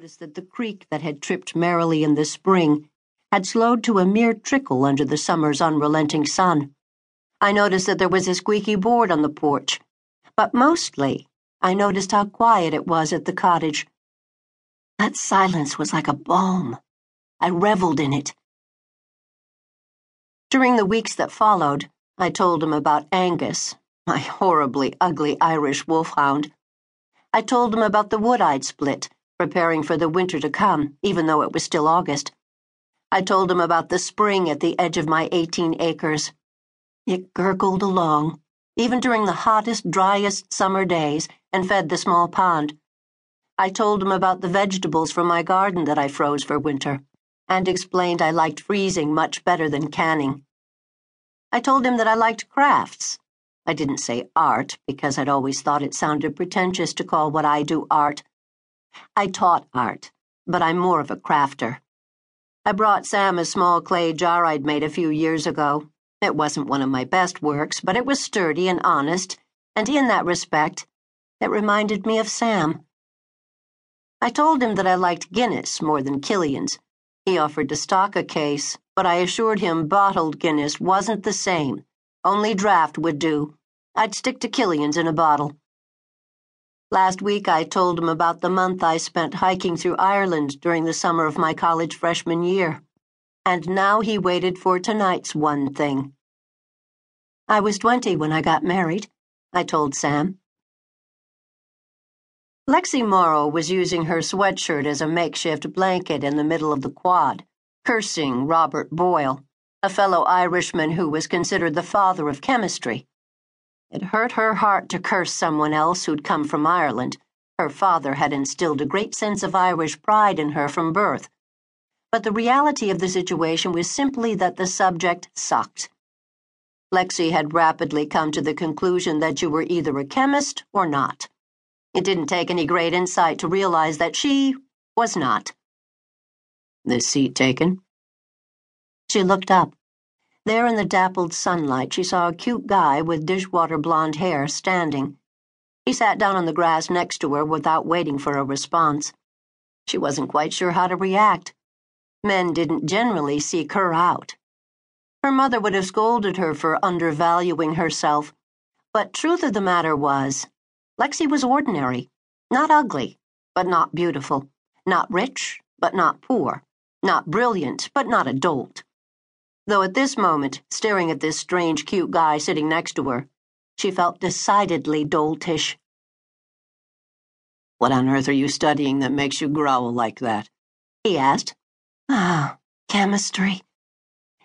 noticed that the creek that had tripped merrily in the spring had slowed to a mere trickle under the summer's unrelenting sun. I noticed that there was a squeaky board on the porch, but mostly I noticed how quiet it was at the cottage. That silence was like a balm. I reveled in it. During the weeks that followed, I told him about Angus, my horribly ugly Irish wolfhound. I told him about the wood I'd split preparing for the winter to come, even though it was still August. I told him about the spring at the edge of my 18 acres. It gurgled along, even during the hottest, driest summer days, and fed the small pond. I told him about the vegetables from my garden that I froze for winter, and explained I liked freezing much better than canning. I told him that I liked crafts. I didn't say art, because I'd always thought it sounded pretentious to call what I do art. I taught art, but I'm more of a crafter. I brought Sam a small clay jar I'd made a few years ago. It wasn't one of my best works, but it was sturdy and honest, and in that respect, it reminded me of Sam. I told him that I liked Guinness more than Killian's. He offered to stock a case, but I assured him bottled Guinness wasn't the same. Only draft would do. I'd stick to Killian's in a bottle. Last week, I told him about the month I spent hiking through Ireland during the summer of my college freshman year. And now he waited for tonight's one thing. I was 20 when I got married, I told Sam. Lexie Morrow was using her sweatshirt as a makeshift blanket in the middle of the quad, cursing Robert Boyle, a fellow Irishman who was considered the father of chemistry. It hurt her heart to curse someone else who'd come from Ireland. Her father had instilled a great sense of Irish pride in her from birth. But the reality of the situation was simply that the subject sucked. Lexie had rapidly come to the conclusion that you were either a chemist or not. It didn't take any great insight to realize that she was not. The seat taken? She looked up. There in the dappled sunlight, she saw a cute guy with dishwater blonde hair standing. He sat down on the grass next to her without waiting for a response. She wasn't quite sure how to react. Men didn't generally seek her out. Her mother would have scolded her for undervaluing herself, but truth of the matter was, Lexie was ordinary, not ugly, but not beautiful, not rich, but not poor, not brilliant, but not a dolt though at this moment, staring at this strange, cute guy sitting next to her, she felt decidedly doltish. What on earth are you studying that makes you growl like that? he asked. Ah, chemistry.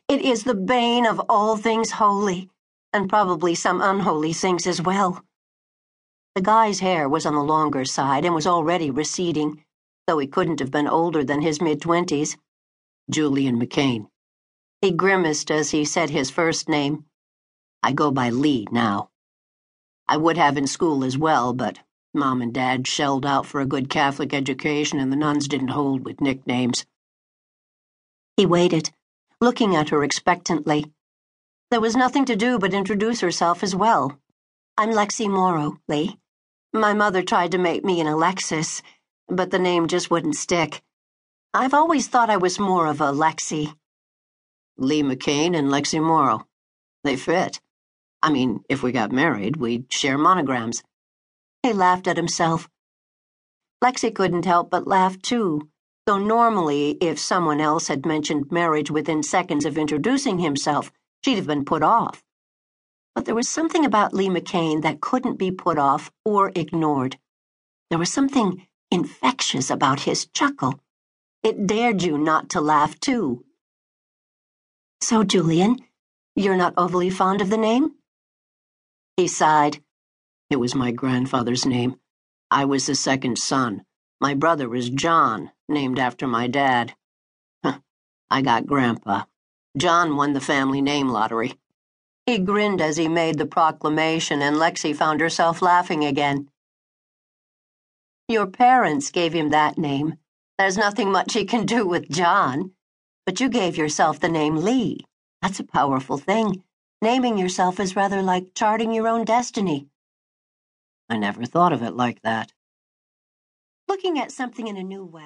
It is the bane of all things holy, and probably some unholy things as well. The guy's hair was on the longer side and was already receding, though he couldn't have been older than his mid twenties. Julian McCain. He grimaced as he said his first name. I go by Lee now. I would have in school as well, but Mom and Dad shelled out for a good Catholic education and the nuns didn't hold with nicknames. He waited, looking at her expectantly. There was nothing to do but introduce herself as well. I'm Lexie Morrow, Lee. My mother tried to make me an Alexis, but the name just wouldn't stick. I've always thought I was more of a Lexie. Lee McCain and Lexie Morrow. They fit. I mean, if we got married, we'd share monograms. He laughed at himself. Lexie couldn't help but laugh too, though normally, if someone else had mentioned marriage within seconds of introducing himself, she'd have been put off. But there was something about Lee McCain that couldn't be put off or ignored. There was something infectious about his chuckle. It dared you not to laugh too. So, Julian, you're not overly fond of the name? He sighed. It was my grandfather's name. I was the second son. My brother was John, named after my dad. I got Grandpa. John won the family name lottery. He grinned as he made the proclamation, and Lexie found herself laughing again. Your parents gave him that name. There's nothing much he can do with John. But you gave yourself the name Lee. That's a powerful thing. Naming yourself is rather like charting your own destiny. I never thought of it like that. Looking at something in a new way.